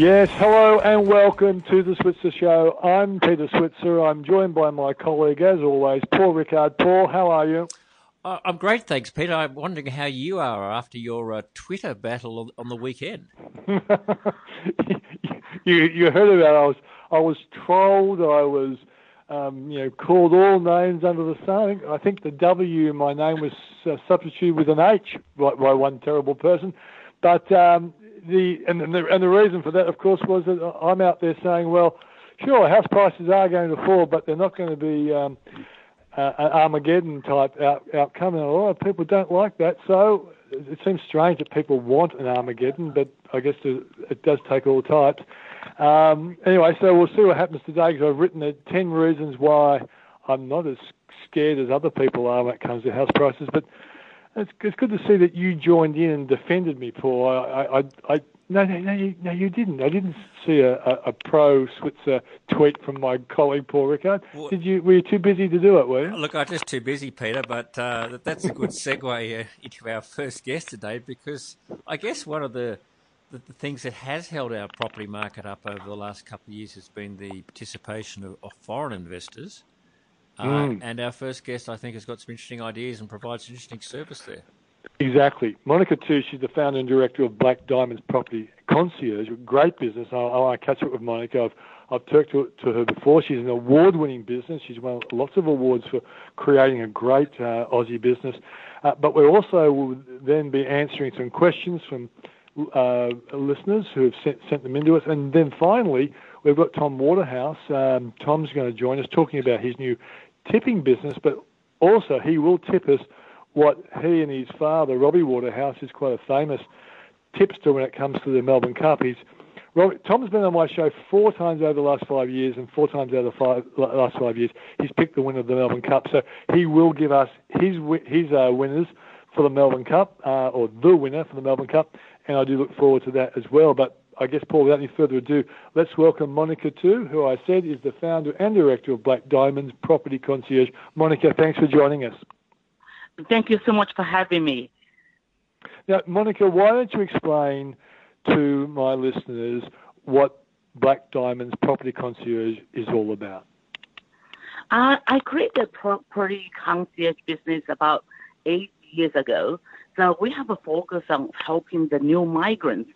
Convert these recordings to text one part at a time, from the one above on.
Yes, hello and welcome to the Switzer Show. I'm Peter Switzer. I'm joined by my colleague, as always, Paul Rickard. Paul, how are you? Uh, I'm great, thanks, Peter. I'm wondering how you are after your uh, Twitter battle on, on the weekend. you you heard about it. I was I was trolled. I was um, you know called all names under the sun. I think the W in my name was uh, substituted with an H by, by one terrible person. But um, the and the and the reason for that, of course, was that I'm out there saying, well, sure, house prices are going to fall, but they're not going to be um, uh, an Armageddon type out, outcome. And a lot of people don't like that, so it seems strange that people want an Armageddon, but I guess it does take all types. Um, anyway, so we'll see what happens today because I've written the 10 reasons why I'm not as scared as other people are when it comes to house prices. But it's, it's good to see that you joined in and defended me, Paul. I, I, I no, no, no, you, no, you didn't. I didn't see a, a, a pro Switzer tweet from my colleague Paul Rickard. Did you? Were you too busy to do it? Were you? Look, I'm just too busy, Peter. But uh, that's a good segue uh, into our first guest today, because I guess one of the, the, the things that has held our property market up over the last couple of years has been the participation of, of foreign investors. Uh, mm. And our first guest, I think, has got some interesting ideas and provides an interesting service there. Exactly. Monika Tu, she's the founder and director of Black Diamondz Property Concierge, great business. I, I want catch up with Monika. I've, I've talked to, to her before. She's an award winning business. She's won lots of awards for creating a great uh, Aussie business. Uh, but we also will then be answering some questions from uh, listeners who have sent, sent them into us. And then finally, we've got Tom Waterhouse. Um, Tom's going to join us talking about his new tipping business, but also he will tip us what he and his father, Robbie Waterhouse, is quite a famous tipster when it comes to the Melbourne Cup. He's Tom's been on my show four times over the last five years, and four times out of the five, last five years, he's picked the winner of the Melbourne Cup. So he will give us his his uh, winners for the Melbourne Cup, uh, or the winner for the Melbourne Cup, and I do look forward to that as well. But I guess, Paul, without any further ado, let's welcome Monika Tu, who I said is the founder and director of Black Diamondz Property Concierge. Monika, thanks for joining us. Thank you so much for having me. Now, Monika, why don't you explain to my listeners what Black Diamondz Property Concierge is all about? Uh, I created a property concierge business about eight years ago. So we have a focus on helping the new migrants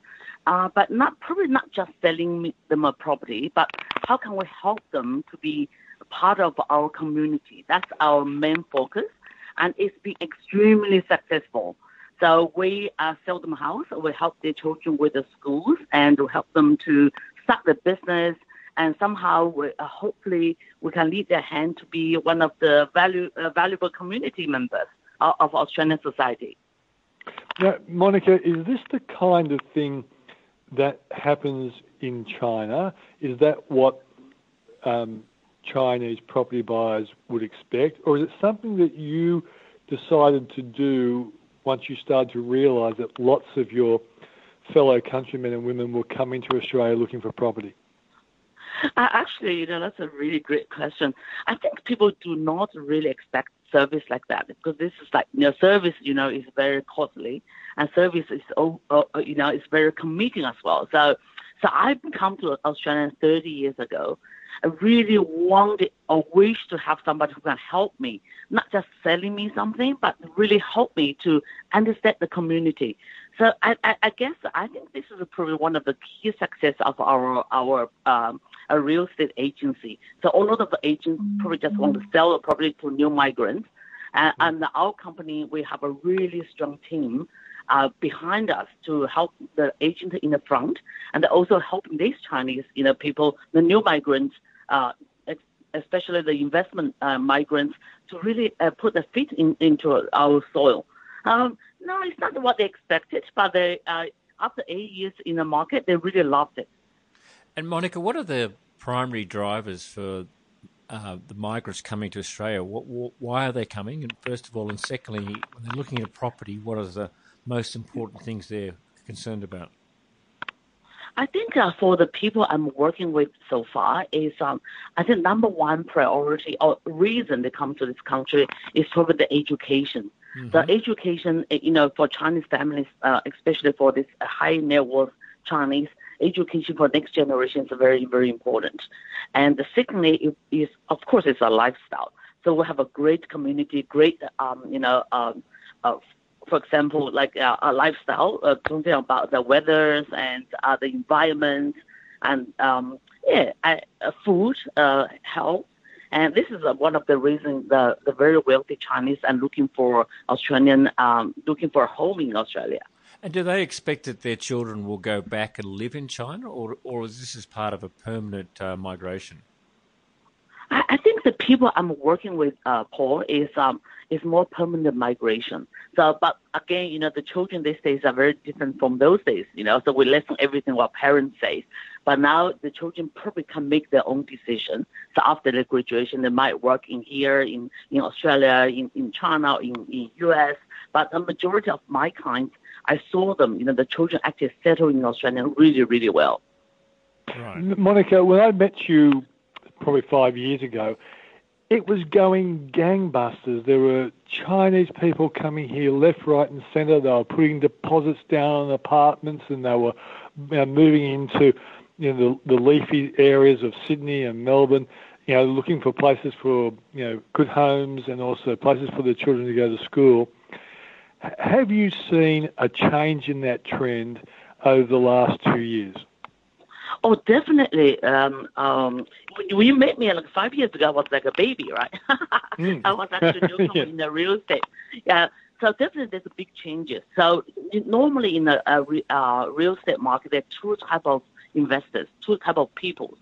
uh, but not probably not just selling them a property, but how can we help them to be part of our community? That's our main focus, and it's been extremely successful. So we uh, sell them house. We help their children with the schools, and we help them to start the business. And somehow, we, uh, hopefully, we can lead their hand to be one of the value, uh, valuable community members of, of Australian society. Now, Monika, is this the kind of thing that happens in China? Is that what um, Chinese property buyers would expect, or is it something that you decided to do once you started to realise that lots of your fellow countrymen and women were coming to Australia looking for property? Uh, actually, you know, that's a really great question. I think people do not really expect service like that because this is like, you know, service, you know, is very costly and service is, oh, oh, you know, it's very committing as well. So, so I've come to Australia 30 years ago. I really wanted or wish to have somebody who can help me, not just selling me something, but really help me to understand the community. So I, I, I guess I think this is probably one of the key success of our our um, a real estate agency. So a lot of the agents probably just want to sell a property to new migrants, and, and our company we have a really strong team uh, behind us to help the agent in the front and also helping these Chinese, you know, people, the new migrants, uh, especially the investment uh, migrants, to really uh, put their feet in, into our soil. Um, no, it's not what they expected, but they, uh, after eight years in the market, they really loved it. And Monika, what are the primary drivers for uh, the migrants coming to Australia? What, what, why are they coming? And first of all, and secondly, when they're looking at property, what are the most important things they're concerned about? I think uh, for the people I'm working with so far is um, I think number one priority or reason they come to this country is probably the education. Mm-hmm. The education, eh, you know, for Chinese families, uh, especially for this high net worth Chinese, education for next generation is very, very important. And the secondly is, of course, it's a lifestyle. So we have a great community, great, um, you know, um, uh, for example, like uh, a lifestyle, uh, something about the weathers and uh, the environment, and um, yeah, uh, food, uh, health. And this is uh, one of the reasons the, the very wealthy Chinese are looking for Australian, um, looking for a home in Australia. And do they expect that their children will go back and live in China, or, or is this as part of a permanent uh, migration? I, I, think the people I'm working with, uh, Paul, is um, is more permanent migration. So, but again, you know, the children these days are very different from those days. You know, so we listen everything what parents say. But now the children probably can make their own decision. So after the graduation, they might work in here, in, in Australia, in, in China, in, in US. But the majority of my clients, I saw them, you know, the children actually settle in Australia really, really well. Right. Monika, when I met you probably five years ago, it was going gangbusters. There were Chinese people coming here left, right, and centre. They were putting deposits down on apartments, and they were you know, moving into you know the, the leafy areas of Sydney and Melbourne. You know, looking for places for you know good homes and also places for their children to go to school. Have you seen a change in that trend over the last two years? Oh, definitely. Um, um, when you met me like five years ago, I was like a baby, right? mm. I was actually newcomer yeah. in the real estate. Yeah. So definitely, there's a big changes. So normally in the uh, uh, real estate market, there are two type of investors, two type of people.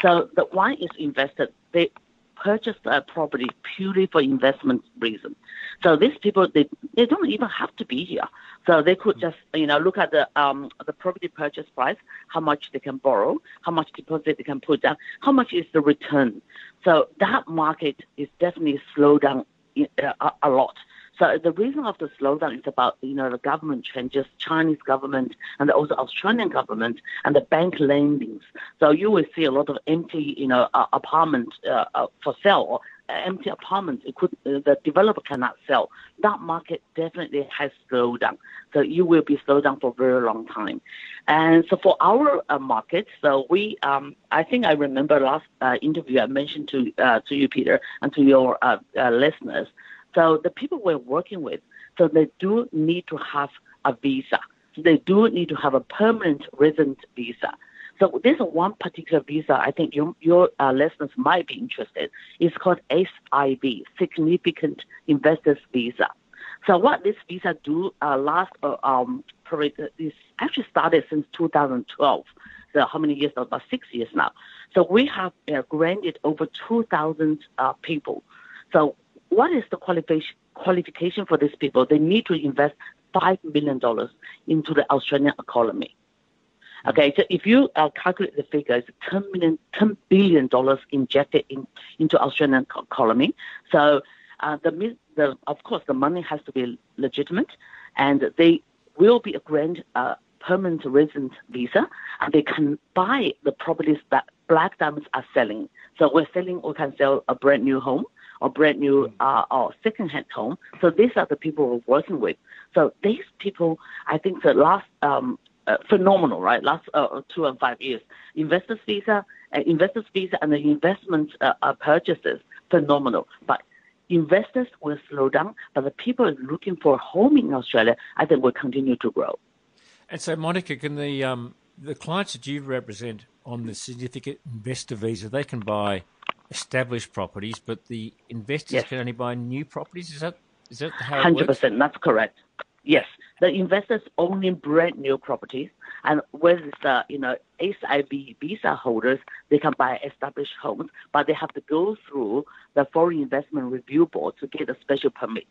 So the one is invested. They purchase a property purely for investment reason. So these people, they, they don't even have to be here. So they could just, you know, look at the um, the property purchase price, how much they can borrow, how much deposit they can put down, how much is the return. So that market is definitely slowed down a, a lot. So the reason of the slowdown is about you know the government changes, Chinese government and also Australian government and the bank lendings. So you will see a lot of empty you know uh, apartments uh, uh, for sale empty apartments. It could uh, the developer cannot sell. That market definitely has slowed down. So you will be slowed down for a very long time. And so for our uh, market, so we um, I think I remember last uh, interview I mentioned to to you Peter and to your listeners so the people we're working with, so they do need to have a visa. So they do need to have a permanent resident visa. So there's one particular visa I think your, uh, listeners might be interested. It's called SIV, Significant Investors Visa. So what this visa do uh, last uh, um, probably is actually started since 2012. So how many years? About six years now. So we have uh, granted over 2,000 uh, people. So what is the qualification qualification for these people? They need to invest five million dollars into the Australian economy. Okay, so if you uh, calculate the figures, ten billion dollars injected in, into Australian economy. So uh, the, the of course the money has to be legitimate, and they will be a grant uh, permanent resident visa, and they can buy the properties that Black Diamondz are selling. So we're selling, we can sell a brand new home or brand new mm. uh, or second-hand home. So these are the people we're working with. So these people, I think the last um, uh, phenomenal, right? Last uh, two and five years, investors visa, uh, investors visa, and the investment uh, uh, purchases phenomenal. But investors will slow down, but the people looking for a home in Australia, I think, will continue to grow. And so, Monika, can the um, the clients that you represent on the significant investor visa, they can buy established properties, but the investors yes. can only buy new properties. Is that is that how Hundred percent. That's correct. Yes, the investors only brand new properties, and with the you know SIV visa holders, they can buy established homes, but they have to go through the Foreign Investment Review Board to get a special permit.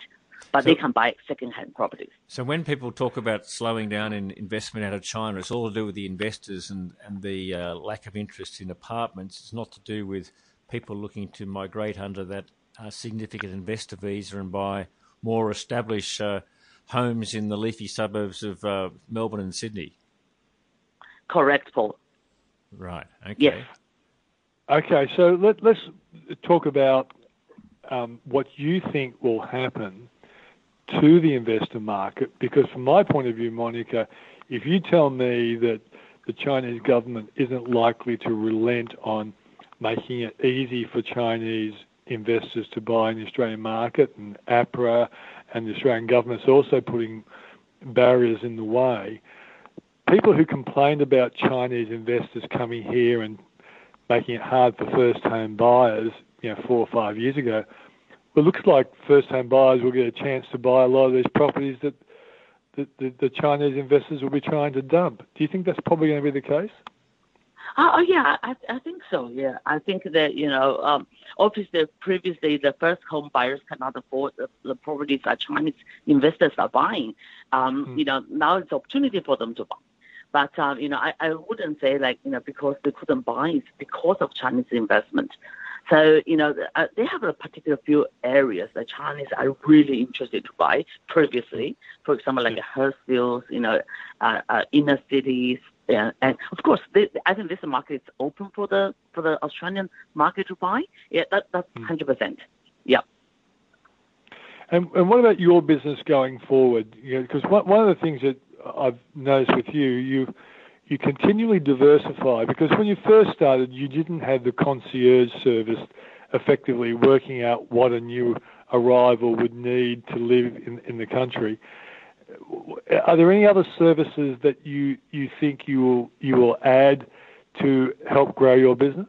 but so, they can buy second-hand properties. So when people talk about slowing down in investment out of China, it's all to do with the investors and and the uh, lack of interest in apartments. It's not to do with people looking to migrate under that uh, significant investor visa and buy more established uh, homes in the leafy suburbs of uh, Melbourne and Sydney. Correct, Paul. Right. Okay. Yes. Okay, so let, us talk about um, what you think will happen to the investor market, because from my point of view, Monika, if you tell me that the Chinese government isn't likely to relent on making it easy for Chinese investors to buy in the Australian market, and APRA and the Australian government's also putting barriers in the way. People who complained about Chinese investors coming here and making it hard for first home buyers, you know, four or five years ago, well, it looks like first home buyers will get a chance to buy a lot of these properties that the, the, the Chinese investors will be trying to dump. Do you think that's probably going to be the case? Oh, oh yeah, I, I think so. Yeah, I think that you know, um, obviously previously the first home buyers cannot afford the, the properties that Chinese investors are buying. Um, mm. You know, now it's opportunity for them to buy. But um, you know, I, I wouldn't say like you know because they couldn't buy it's because of Chinese investment. So you know, uh, they have a particular few areas that Chinese are really interested to buy. Previously, for example, like Hurstville, you know, uh, uh, inner cities, yeah, and of course, they, I think this market is open for the for the Australian market to buy. Yeah, that, that's hmm. hundred percent. Yeah. And, and what about your business going forward? You know, because one, one of the things that I've noticed with you, you you continually diversify because when you first started, you didn't have the concierge service effectively working out what a new arrival would need to live in, in the country are there any other services that you you think you will you will add to help grow your business?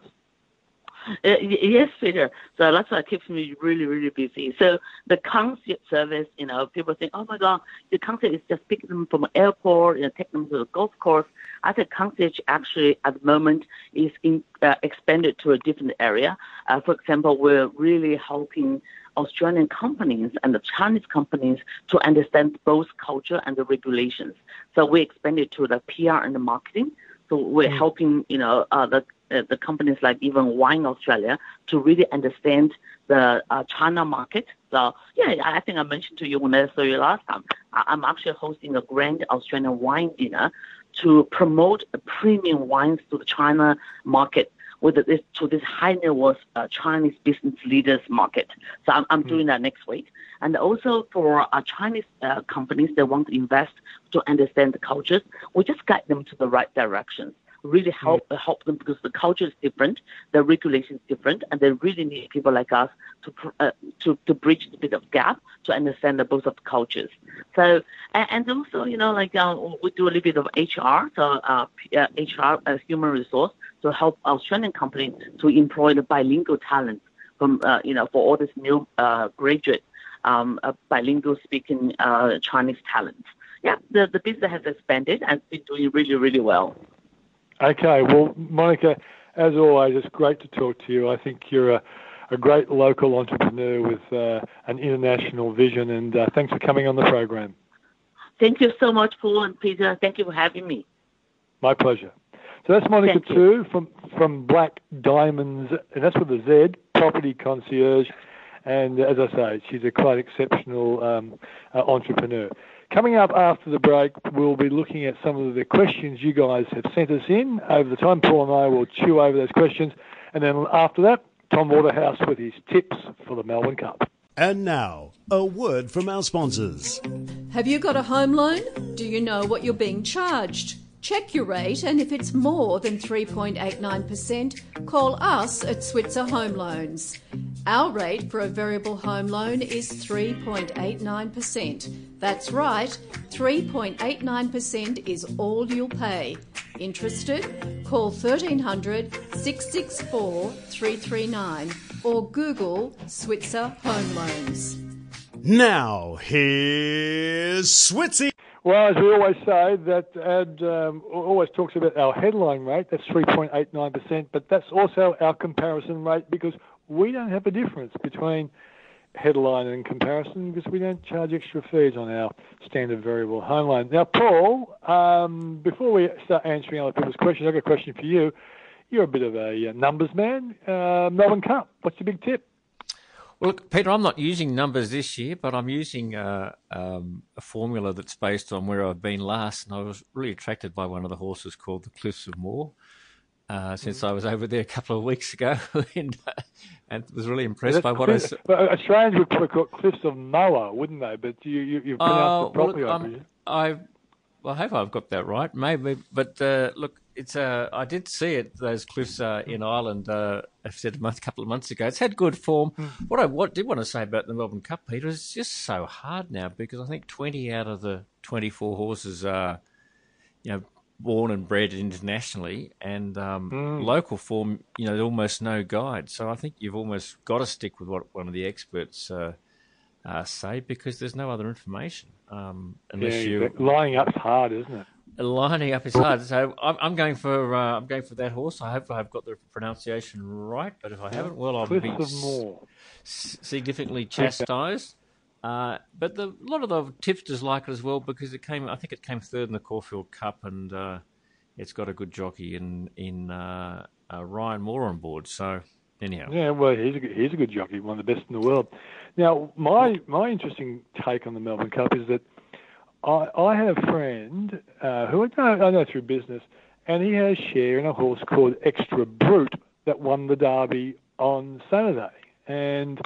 Uh, yes, Peter. So that's what keeps me really, really busy. So the concierge service, you know, people think, oh my God, the concierge is just picking them from airport and take them to the golf course. I think concierge actually at the moment is in, uh, expanded to a different area. Uh, for example, we're really helping Australian companies and the Chinese companies to understand both culture and the regulations. So we expanded to the PR and the marketing. So we're mm. helping, you know, uh, the uh, the companies like even Wine Australia to really understand the uh, China market. So yeah, I think I mentioned to you when I saw you last time. I'm actually hosting a grand Australian wine dinner to promote premium wines to the China market with this to this high net worth uh, Chinese business leaders market. So I'm, I'm mm. doing that next week. And also for uh, Chinese uh, companies that want to invest to understand the cultures, we just guide them to the right directions really help mm. help them because the culture is different, the regulation is different, and they really need people like us to uh, to to bridge a bit of gap to understand the both of the cultures. So and, and also you know like uh, we do a little bit of HR, so uh, HR uh, human resource to help Australian companies to employ the bilingual talent from uh, you know for all this new uh, graduate um, bilingual speaking Chinese talent. Yeah, the, the business has expanded and been doing really, really well. Okay, well, Monika, as always, it's great to talk to you. I think you're a, a great local entrepreneur with uh, an international vision, and uh, thanks for coming on the program. Thank you so much, Paul and Peter. Thank you for having me. My pleasure. So that's Monika Tu from from Black Diamondz, and that's with a Z, Property Concierge. And as I say, she's a quite exceptional um, uh, entrepreneur. Coming up after the break, we'll be looking at some of the questions you guys have sent us in over the time. Paul and I will chew over those questions. And then after that, Tom Waterhouse with his tips for the Melbourne Cup. And now, a word from our sponsors. Have you got a home loan? Do you know what you're being charged? Check your rate, and if it's more than 3.89%, call us at Switzer Home Loans. Our rate for a variable home loan is 3.89%. That's right, 3.89% is all you'll pay. Interested? Call 1300 664 339 or Google Switzer Home Loans. Now, here's Switzy. Well, as we always say, that ad um, always talks about our headline rate, that's 3.89%, but that's also our comparison rate because we don't have a difference between headline in comparison because we don't charge extra fees on our standard variable home loan. Now, Paul, um, before we start answering other people's questions, I've got a question for you. You're a bit of a uh, numbers man. Uh, Melbourne Cup, what's your big tip? Well, look, Peter, I'm not using numbers this year, but I'm using uh, um, a formula that's based on where I've been last, and I was really attracted by one of the horses called the Cliffs of Moher. Uh, since mm. I was over there a couple of weeks ago, and, uh, and was really impressed by what Cliff, I. But Australians would call it Cliffs of Moher, wouldn't they? But you you, you pronounced uh, it properly. Well, um, I well, I hope I've got that right. Maybe, but uh, look, it's uh, I did see it. Those cliffs uh, in Ireland. Uh, I said a month, couple of months ago. It's had good form. Mm. What I what did want to say about the Melbourne Cup, Peter, is just so hard now because I think twenty out of the twenty four horses are, you know, born and bred internationally, and um, mm. local form. You know, almost no guide. So I think you've almost got to stick with what one of the experts. Uh, uh, say because there's no other information um, unless yeah, you lining up's hard, isn't it? lining up is hard. So I'm, I'm going for uh, I'm going for that horse. I hope I've got the pronunciation right, but if I haven't, well, I'll be s- significantly chastised. Uh, but the, a lot of the tipsters like it as well because it came. I think it came third in the Caulfield Cup, and uh, it's got a good jockey in in uh, uh, Ryan Moore on board. So anyhow, yeah, well, he's a he's a good jockey, one of the best in the world. Now, my my interesting take on the Melbourne Cup is that I, I had a friend uh, who I know, I know through business, and he had a share in a horse called Extra Brut that won the Derby on Saturday. And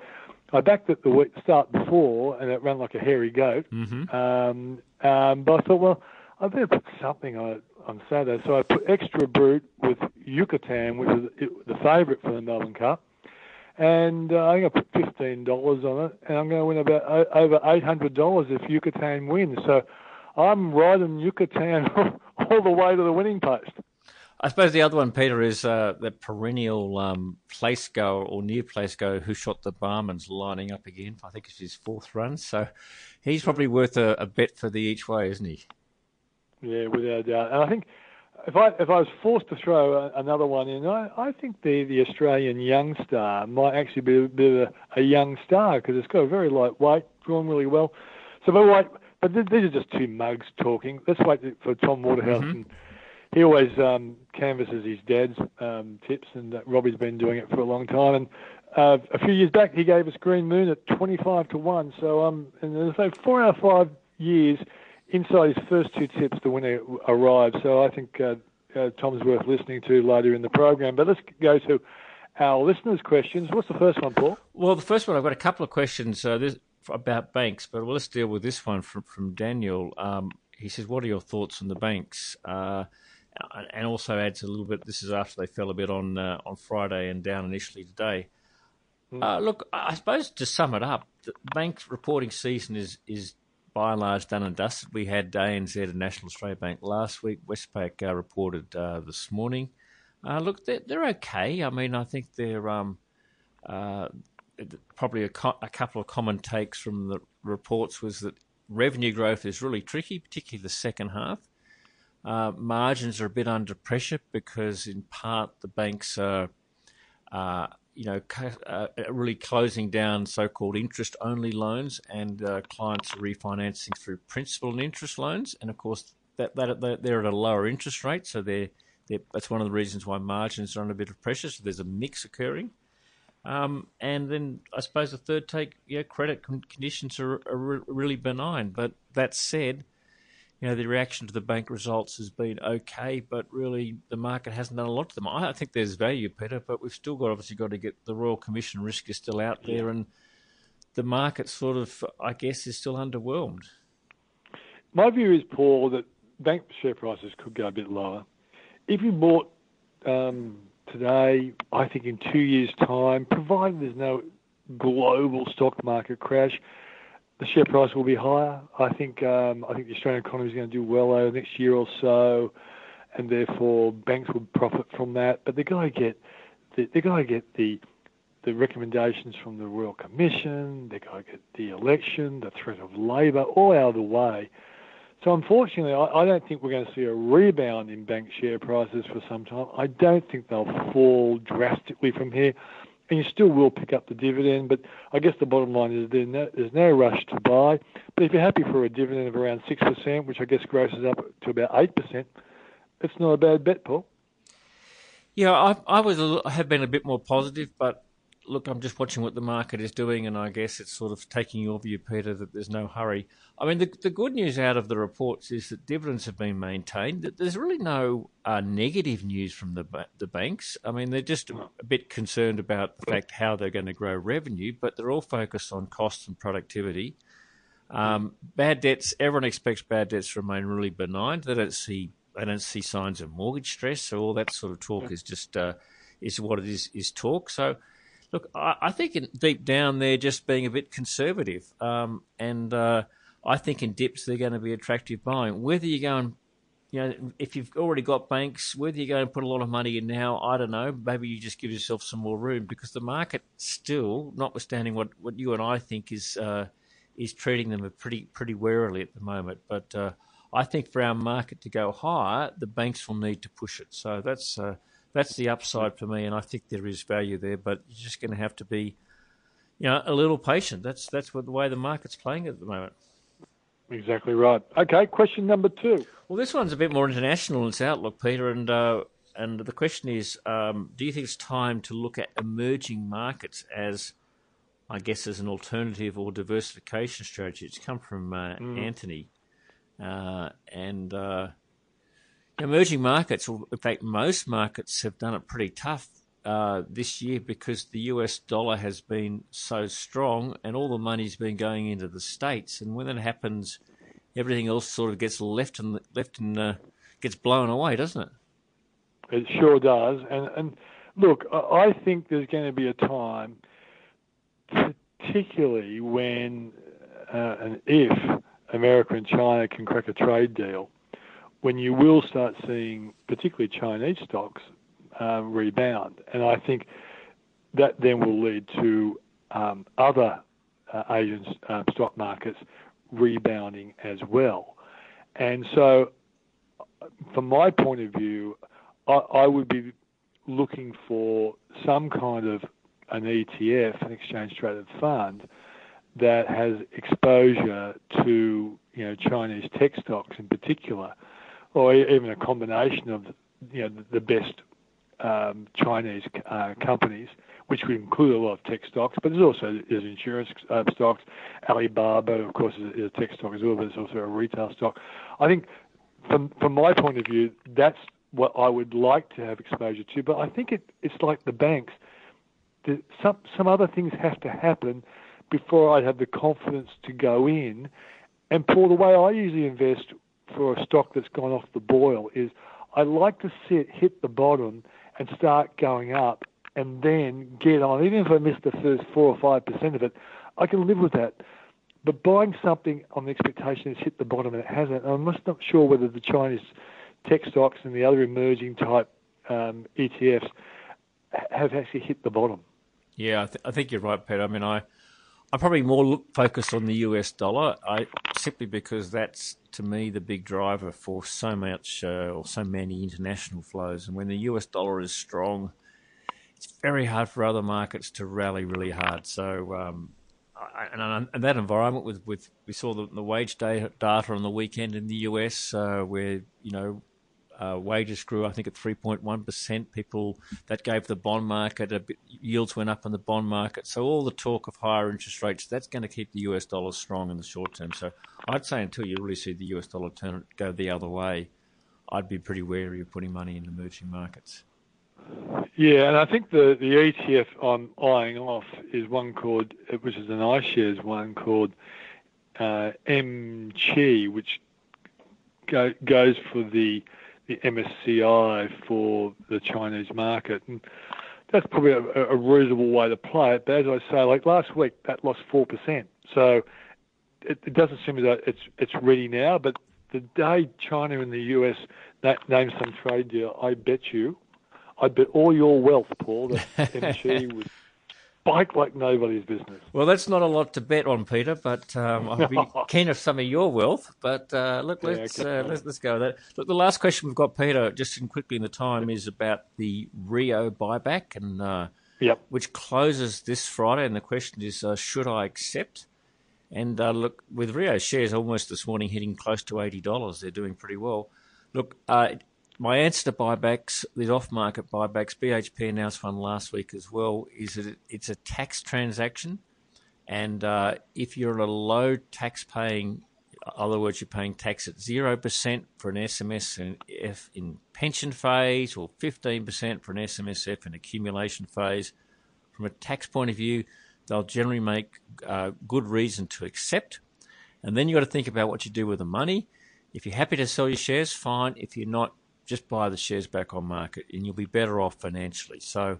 I backed it the week start before, and it ran like a hairy goat. Mm-hmm. Um, um, but I thought, well, I better put something on it on Saturday. So I put Extra Brut with Yucatan, which was the favourite for the Melbourne Cup and uh, I'm going to put fifteen dollars on it, and I'm going to win about over eight hundred dollars if Yucatan wins. So I'm riding Yucatan all the way to the winning post. I suppose the other one, Peter, is uh, the perennial um, place go or near place go Who Shot Thebarman's lining up again. I think it's his fourth run, so he's probably worth a, a bet for the each way, isn't he? Yeah, without a doubt. And I think if I if I was forced to throw a, another one in, I, I think the the Australian young star might actually be a bit of a, a young star because it's got a very light weight, drawn really well. So, but wait, but these are just two mugs talking. Let's wait for Tom Waterhouse, mm-hmm. and he always um, canvasses his dad's um, tips, and uh, Robbie's been doing it for a long time. And uh, a few years back, he gave us Green Moon at twenty-five to one. So, um, and so four out of five years inside his first two tips, the winner arrived. So I think uh, uh, Tom's worth listening to later in the program. But let's go to our listeners' questions. What's the first one, Paul? Well, the first one, I've got a couple of questions uh, about banks, but well, let's deal with this one from, from Daniel. Um, he says, What are your thoughts on the banks? Uh, and also adds a little bit. This is after they fell a bit on uh, on Friday and down initially today. Mm. look, I suppose to sum it up, the bank reporting season is is by and large done and dusted. We had ANZ and National Australia Bank last week. Westpac uh, reported uh, this morning. Uh, look, they're, they're, okay. I mean, I think they're um, uh, probably a, co- a, couple of common takes from the reports was that revenue growth is really tricky, particularly the second half. Uh, margins are a bit under pressure because, in part, the banks are uh, you know, uh, really closing down so-called interest-only loans, and uh, clients are refinancing through principal and interest loans. And of course, that, that they're at a lower interest rate, so they're, they're, that's one of the reasons why margins are under a bit of pressure. So there's a mix occurring. Um, and then I suppose the third take, yeah, credit conditions are, are really benign. But that said, you know, the reaction to the bank results has been okay, but really the market hasn't done a lot to them. I think there's value, Peter, but we've still got obviously got to get the Royal Commission risk is still out there, and the market sort of, I guess, is still underwhelmed. My view is, Paul, that bank share prices could go a bit lower. If you bought um, today, I think in two years' time, provided there's no global stock market crash, the share price will be higher. I think um, I think the Australian economy is going to do well over the next year or so, and therefore banks will profit from that. But they're going to get the, they're going to get the the recommendations from the Royal Commission. They're going to get the election, the threat of Labor, all out of the way. So unfortunately, I, I don't think we're going to see a rebound in bank share prices for some time. I don't think they'll fall drastically from here. And you still will pick up the dividend. But I guess the bottom line is there's no, rush to buy. But if you're happy for a dividend of around six percent, which I guess grosses up to about eight percent, it's not a bad bet, Paul. Yeah, I, I have been a bit more positive, but look, I'm just watching what the market is doing, and I guess it's sort of taking your view, Peter, that there's no hurry. I mean, the, the good news out of the reports is that dividends have been maintained. That there's really no uh, negative news from the the banks. I mean, they're just a bit concerned about the fact how they're going to grow revenue, but they're all focused on costs and productivity. Um, bad debts. Everyone expects bad debts to remain really benign. They don't see they don't see signs of mortgage stress. So all that sort of talk is just uh, is what it is is talk. So look, I, I think in, deep down they're just being a bit conservative, um, and uh, I think in dips they're going to be attractive buying. Whether you go and you know, if you've already got banks, whether you go and put a lot of money in now, I don't know. Maybe you just give yourself some more room because the market still, notwithstanding what, what you and I think is uh, is treating them pretty pretty warily at the moment. But uh, I think for our market to go higher, the banks will need to push it. So that's uh, that's the upside for me, and I think there is value there. But you're just going to have to be, you know, a little patient. That's that's what the way the market's playing at the moment. Exactly right. Okay, question number two. Well, this one's a bit more international in its outlook, Peter, and uh, and the question is, um, do you think it's time to look at emerging markets as, I guess, as an alternative or diversification strategy? It's come from uh, mm. Anthony, uh, and uh, emerging markets, or in fact, most markets have done it pretty tough uh, this year because the US dollar has been so strong and all the money's been going into the states. And when that happens, everything else sort of gets left and left and uh, gets blown away, doesn't it? It sure does. And and look, I think there's going to be a time, particularly when uh, and if America and China can crack a trade deal, when you will start seeing particularly Chinese stocks um, rebound. And I think that then will lead to um, other uh, Asian uh, stock markets rebounding as well. And so, from my point of view, I, I would be looking for some kind of an ETF, an exchange traded fund, that has exposure to you know Chinese tech stocks in particular, or even a combination of you know the best um, Chinese uh, companies, which would include a lot of tech stocks, but there's also there's insurance uh, stocks. Alibaba, of course, is, is a tech stock as well, but it's also a retail stock. I think, from from my point of view, that's what I would like to have exposure to. But I think it, it's like the banks. The, some some other things have to happen before I'd have the confidence to go in. And Paul, the way I usually invest for a stock that's gone off the boil is I like to see it hit the bottom and start going up and then get on. Even if I miss the first four or five percent of it, I can live with that. But buying something on the expectation it's hit the bottom and it hasn't, I'm just not sure whether the Chinese tech stocks and the other emerging type um, ETFs have actually hit the bottom. Yeah, I, th- I think you're right, Peter. I mean, I I'm probably more look, focused on the US dollar, I, simply because that's to me the big driver for so much uh, or so many international flows. And when the US dollar is strong, it's very hard for other markets to rally really hard. So, um, I, and, and, that environment with, with we saw the, the wage data on the weekend in the US, uh, where you know uh, wages grew, I think, at 3.1%. People that gave the bond market a bit, yields went up in the bond market. So all the talk of higher interest rates that's going to keep the US dollar strong in the short term. So I'd say until you really see the US dollar turn go the other way, I'd be pretty wary of putting money in emerging markets. Yeah, and I think the, the ETF I'm eyeing off is one called, which is an iShares one called uh, which go, goes for the the MSCI for the Chinese market. And that's probably a, a, reasonable way to play it. But as I say, like last week, that lost 4%. So it, it doesn't seem that it's, it's ready now. But the day China and the US na- name some trade deal, I bet you, I bet all your wealth, Paul, that MSCI would spike like nobody's business. Well, that's not a lot to bet on, Peter, but um, I'd be keen of some of your wealth. But uh, look, let's, yeah, okay. uh, let's, let's go with that. Look, the last question we've got, Peter, just in quickly in the time, is about the Rio buyback, and uh, Yep. which closes this Friday. And the question is, uh, should I accept? And uh, look, with Rio shares almost this morning hitting close to eighty dollars, they're doing pretty well. Look, uh, my answer to buybacks, these off-market buybacks, BHP announced one last week as well, is that it's a tax transaction, and uh, if you're a low tax-paying, in other words, you're paying tax at zero percent for an SMSF in, pension phase, or fifteen percent for an SMSF in accumulation phase, from a tax point of view, they'll generally make uh, good reason to accept. And then you've got to think about what you do with the money. If you're happy to sell your shares, fine. If you're not, just buy the shares back on market and you'll be better off financially. So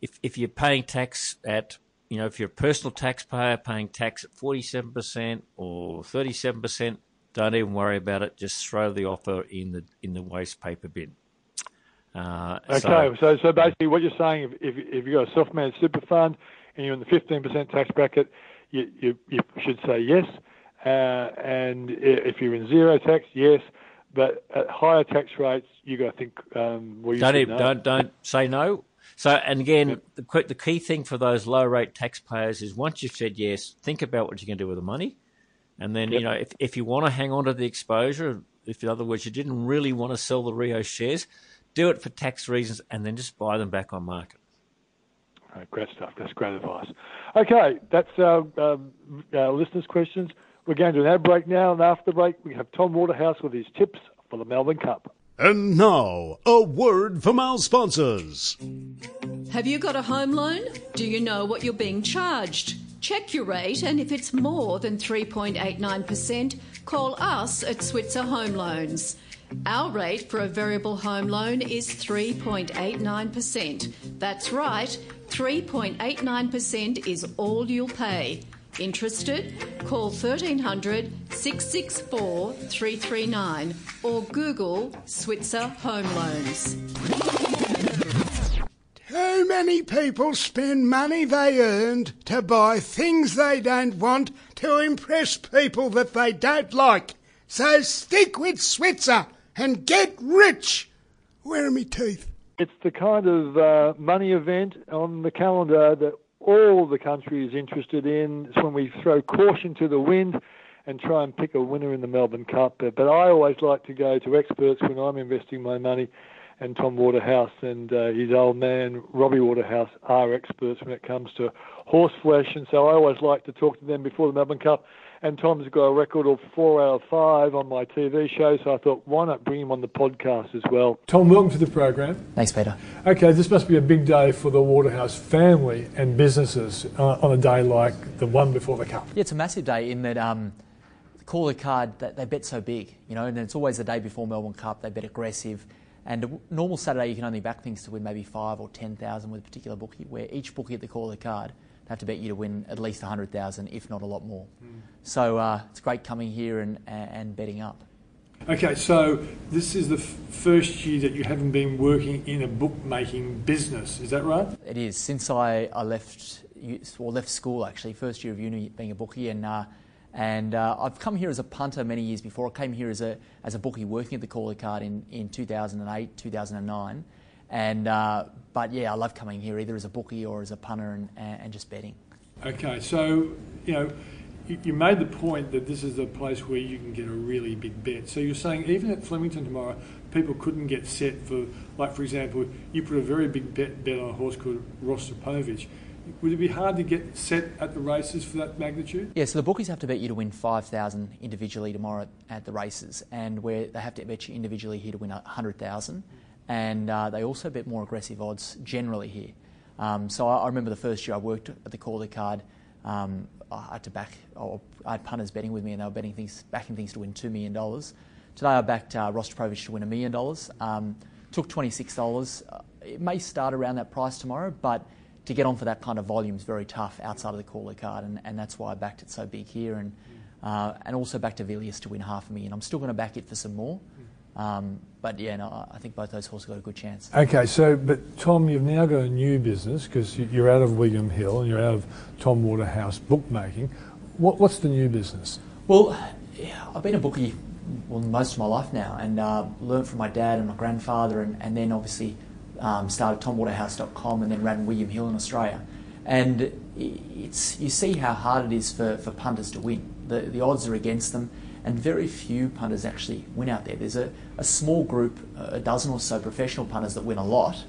if, if you're paying tax at, you know, if you're a personal taxpayer paying tax at 47% or 37%, don't even worry about it. Just throw the offer in the in the waste paper bin. Uh, Okay, so- so, so basically what you're saying, if, if, if you've got a self-managed super fund and you're in the 15% tax bracket, you, you, you should say yes. Uh, and if you're in zero tax, yes. But at higher tax rates, you got to think. Um, well, you don't even, know. don't don't say no. So, and again, the que- the key thing for those low rate taxpayers is once you've said yes, think about what you're going to do with the money, and then you know if if you want to hang on to the exposure, if in other words you didn't really want to sell the Rio shares, do it for tax reasons, and then just buy them back on market. Great stuff. That's great advice. Okay, that's our, um, our listeners' questions. We're going to an ad break now, and after the break, we have Tom Waterhouse with his tips for the Melbourne Cup. And now, a word from our sponsors. Have you got a home loan? Do you know what you're being charged? Check your rate, and if it's more than 3.89%, call us at Switzer Home Loans. Our rate for a variable home loan is 3.89%. That's right, 3.89% is all you'll pay. Interested? Call 1300 664 339 or Google Switzer Home Loans. Too many people spend money they earned to buy things they don't want to impress people that they don't like. So stick with Switzer and get rich. Where are my teeth? It's the kind of uh, money event on the calendar that all the country is interested in. It's when we throw caution to the wind and try and pick a winner in the Melbourne Cup. But, I always like to go to experts when I'm investing my money, and Tom Waterhouse and uh, his old man Robbie Waterhouse are experts when it comes to horse flesh. And so I always like to talk to them before the Melbourne Cup. And Tom's got a record of four out of five on my TV show, so I thought, why not bring him on the podcast as well? Tom, welcome to the program. Thanks, Peter. Okay, this must be a big day for the Waterhouse family and businesses uh, on a day like the one before the Cup. Yeah, it's a massive day in that um, the caller card that they bet so big, you know, and it's always the day before Melbourne Cup. They bet aggressive, and a normal Saturday you can only back things to win maybe five or ten thousand with a particular bookie. Where each bookie at the caller card they have to bet you to win at least hundred thousand, if not a lot more. So uh, it's great coming here and, and, betting up. Okay, so this is the f- first year that you haven't been working in a bookmaking business, is that right? It is since I, I left or left school actually, first year of uni, being a bookie, and uh, and uh, I've come here as a punter many years before. I came here as a as a bookie working at the caller card in, in 2008, 2009, and uh, but yeah, I love coming here either as a bookie or as a punter and, and just betting. Okay, so you know, you, made the point that this is a place where you can get a really big bet. So you're saying even at Flemington tomorrow, people couldn't get set for, like for example, you put a very big bet, bet on a horse called Rostropovich. Would it be hard to get set at the races for that magnitude? Yeah, so the bookies have to bet you to win 5,000 individually tomorrow at, at the races, and where they have to bet you individually here to win 100,000. And uh, they also bet more aggressive odds generally here. Um, so I, I remember the first year I worked at the caller card, um, I had to back, or I had punters betting with me, and they were betting things, backing things to win $2 million. Today I backed uh, Rostropovich to win a million dollars. Um, took $26. Uh, it may start around that price tomorrow, but to get on for that kind of volume is very tough outside of the caller card, and, and that's why I backed it so big here, and uh, and also backed Avilius to win half a million. I'm still going to back it for some more, but yeah, no, I think both those horses got a good chance. Okay, so but Tom, you've now got a new business because you're out of William Hill and you're out of Tom Waterhouse bookmaking. What, what's the new business? Well, yeah, I've been a bookie well most of my life now, and uh, learned from my dad and my grandfather, and, and then obviously um, started TomWaterhouse.com, and then ran William Hill in Australia. And it's you see how hard it is for, for punters to win. The the odds are against them, and very few punters actually win out there. There's a, a small group, a dozen or so professional punters that win a lot,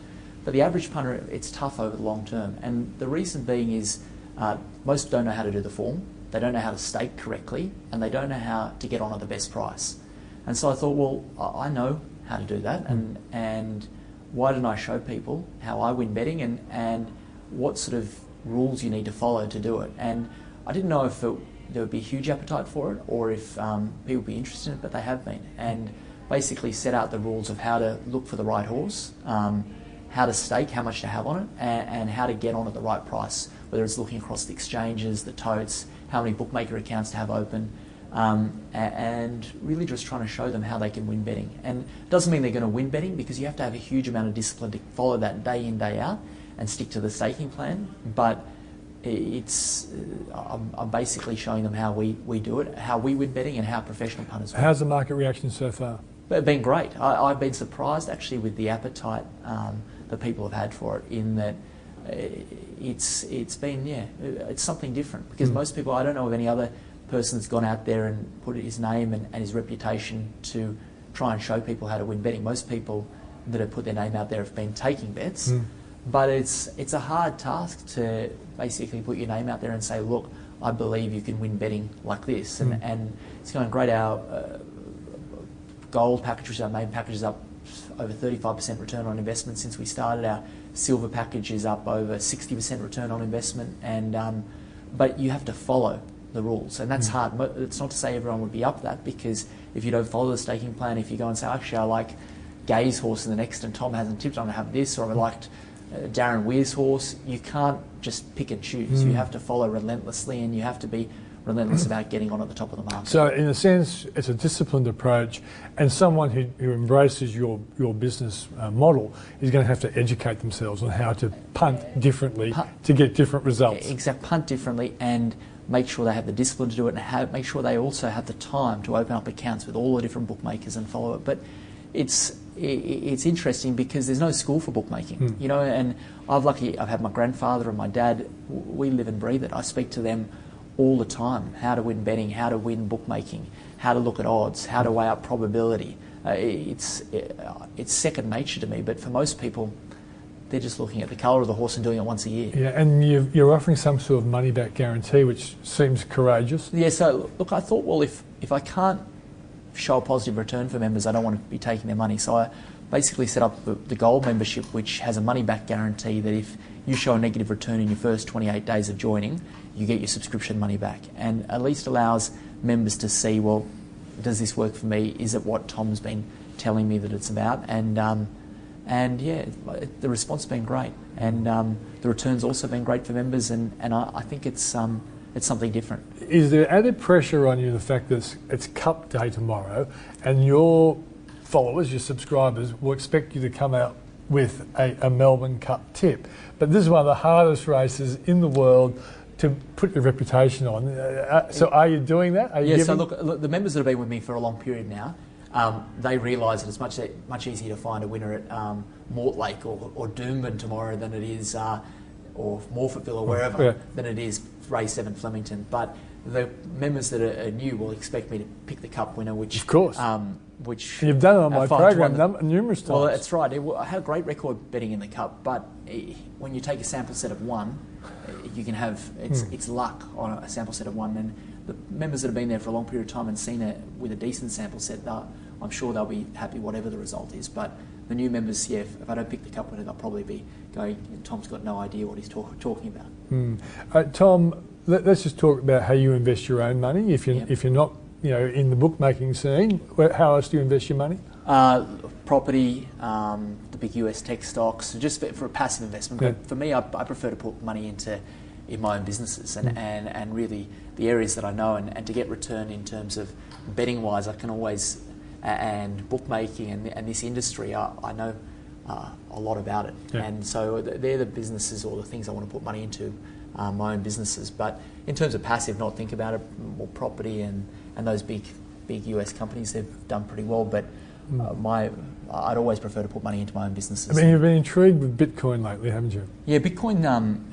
but the average punter, it's tough over the long term. And the reason being is uh, most don't know how to do the form, they don't know how to stake correctly, and they don't know how to get on at the best price. And so I thought, well, I know how to do that, and and why didn't I show people how I win betting and and what sort of rules you need to follow to do it? And I didn't know if it, there would be a huge appetite for it or if um, people would be interested in it, but they have been. And basically set out the rules of how to look for the right horse, um, how to stake, how much to have on it, and, and, how to get on at the right price, whether it's looking across the exchanges, the totes, how many bookmaker accounts to have open, um, and really just trying to show them how they can win betting. And it doesn't mean they're going to win betting because you have to have a huge amount of discipline to follow that day in, day out and stick to the staking plan. But it's uh, I'm, I'm, basically showing them how we, we do it, how we win betting, and how professional punters. Win. How's the market reaction so far? It's been great. I, have been surprised actually with the appetite um, that people have had for it. In that uh, it's it's been yeah it's something different because mm. most people I don't know of any other person that's gone out there and put his name and, and his reputation to try and show people how to win betting. Most people that have put their name out there have been taking bets, mm. But it's it's a hard task to basically put your name out there and say, look, I believe you can win betting like this, and, mm. and it's going great. Our uh, gold package, which our main package, is up over 35% return on investment since we started. Our silver package is up over 60% return on investment, and um, but you have to follow the rules, and that's mm. hard. It's not to say everyone would be up that because if you don't follow the staking plan, if you go and say, actually, I like Gai's horse in the next, and Tom hasn't tipped on to have this, or I liked uh, Darren Weir's horse, you can't just pick and choose. Mm. You have to follow relentlessly, and you have to be relentless about getting on at the top of the market. So, in a sense, it's a disciplined approach, and someone who, who embraces your, your business uh, model is going to have to educate themselves on how to punt differently punt, to get different results. Exactly, punt differently and make sure they have the discipline to do it, and have, make sure they also have the time to open up accounts with all the different bookmakers and follow it. But it's it's interesting because there's no school for bookmaking, mm. you know. And I've lucky I've had my grandfather and my dad. We live and breathe it. I speak to them all the time. How to win betting, how to win bookmaking, how to look at odds, how to weigh up probability. Uh, it's it's second nature to me. But for most people, they're just looking at the colour of the horse and doing it once a year. Yeah, and you are offering some sort of money back guarantee, which seems courageous. Yeah, so look, I thought, well, if, if I can't show a positive return for members, I don't want to be taking their money. So I basically set up the, the gold membership, which has a money back guarantee that if you show a negative return in your first 28 days of joining, you get your subscription money back. And at least allows members to see, well, does this work for me? Is it what Tom's been telling me that it's about? And um, and yeah, the response has been great, and um, the returns also been great for members, and, and I, I think it's um, it's something different. Is there added pressure on you the fact that it's, Cup Day tomorrow, and your followers, your subscribers, will expect you to come out with a, a Melbourne Cup tip? But this is one of the hardest races in the world to put your reputation on. Uh, uh so are you doing that? Are yeah, giving... so look, look, the members that have been with me for a long period now, um, they realise that it's much much easier to find a winner at um, Mortlake or, or Doomben tomorrow than it is, uh, or Morphettville or wherever, yeah. than it is race seven Flemington. But the members that are, new will expect me to pick the cup winner, which of course. Um, which you've done it on my program numerous times. Well, that's right. It, I had a great record betting in the cup, but eh, when you take a sample set of one, eh, you can have it's hmm. it's luck on a sample set of one, and the members that have been there for a long period of time and seen it with a decent sample set, I'm sure they'll be happy whatever the result is. But the new members, yeah, if I don't pick the cup winner, they'll probably be going. Tom's got no idea what he's talk, talking about. Hmm. Uh, Tom, let, us just talk about how you invest your own money. If you yep. if you're not you know in the bookmaking scene, how else do you invest your money? Uh, property, um, the big US tech stocks, just for, for a passive investment. Yeah. But for me, I, I prefer to put money into in my own businesses and, mm. and, and really the areas that I know and, and to get return in terms of betting wise, I can always, and bookmaking and, and this industry, I, I know uh, a lot about it. Yeah. And so they're the businesses or the things I want to put money into, uh, my own businesses. But in terms of passive, not think about it, more property and, and those big, big US companies, they've done pretty well. But uh, my I'd always prefer to put money into my own businesses. I mean, you've been intrigued with Bitcoin lately, haven't you? Yeah, Bitcoin. Um,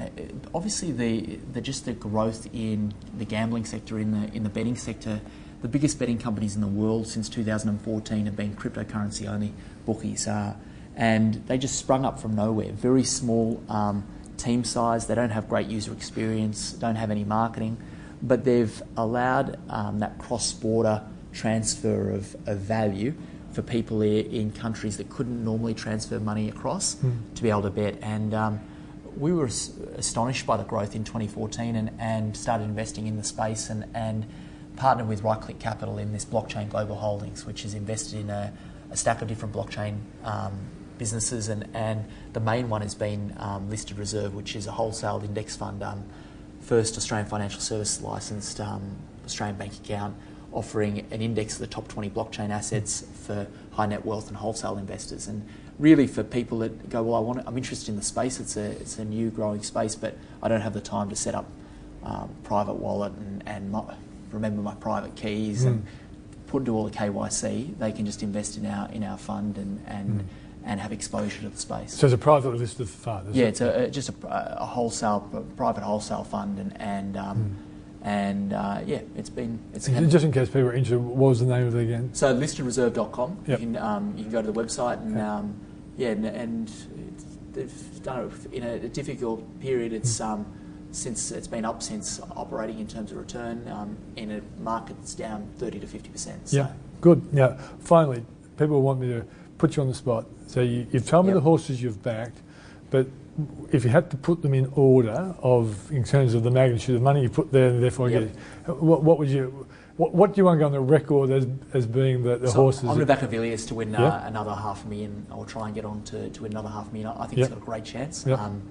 obviously, the, the just the growth in the gambling sector, in the in the betting sector, the biggest betting companies in the world since 2014 have been cryptocurrency only bookies, uh, and they just sprung up from nowhere. Very small um, team size. They don't have great user experience. Don't have any marketing, but they've allowed um, that cross border transfer of, of value for people in countries that couldn't normally transfer money across to be able to bet. And um, we were as- astonished by the growth in 2014 and, and started investing in the space and, and partnered with Right Click Capital in this blockchain global holdings, which is invested in a, a stack of different blockchain um, businesses. And, and the main one has been um, Listed Reserve, which is a wholesale index fund, um, first Australian financial service licensed um, Australian bank account offering an index of the top 20 blockchain assets for high net wealth and wholesale investors. And really for people that go, well, I want, I'm interested in the space. It's a, it's a new growing space, but I don't have the time to set up um, private wallet and, and my, remember my private keys and put do all the KYC. They can just invest in our in our fund and and, and have exposure to the space. So it's a privately listed fund. Yeah, it? it's a, a- just a, a wholesale, a private wholesale fund, and and um, and uh, yeah, it's been it's And just in case people are interested, what was the name of it again? so listedreserve.com. Yep. You can um, you can go to the website and um, yeah, and, and it's, they've done it in a, difficult period. It's Hmm. um, since it's been up since operating in terms of return um, in a market that's down thirty to fifty percent. Yeah, good. Now, finally, people want me to put you on the spot. So you, you've told me Yep. the horses you've backed, but if you had to put them in order of in terms of the magnitude of money you put there and therefore Yep. get what, what would you? What, what do you want to go on the record as, as being the, the So horses? I'm going to back Avilius to win uh, another half a million, or try and get on to, to win another half a million. I think Yeah. it's got a great chance. Um,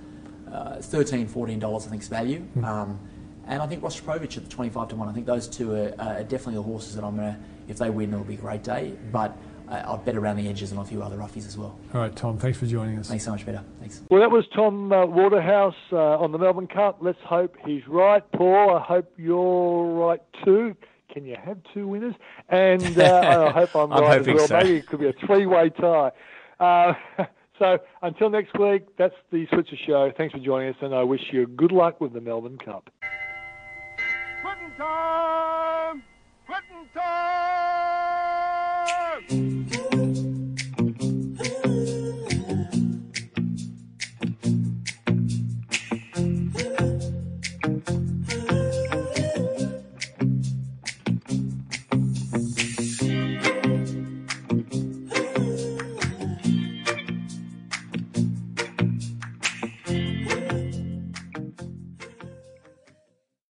uh, 13 $14 I think is value. Hmm. Um, and I think Rostropovich at the 25 to 1. I think those two are, are definitely the horses that I'm going to, if they win, it'll be a great day. But uh, I'll bet around the edges and a few other roughies as well. All right, Tom. Thanks for joining us. Thanks so much, Peter. Thanks. Well, that was Tom uh, Waterhouse uh, on the Melbourne Cup. Let's hope he's right. Paul, I hope you're right too. Can you have two winners? And uh, I hope I'm, I'm right as well. so. Maybe it could be a three-way tie. Uh, so until next week, that's the Switzer Show. Thanks for joining us, and I wish you good luck with the Melbourne Cup. Quitting time! Quitting time! Fire!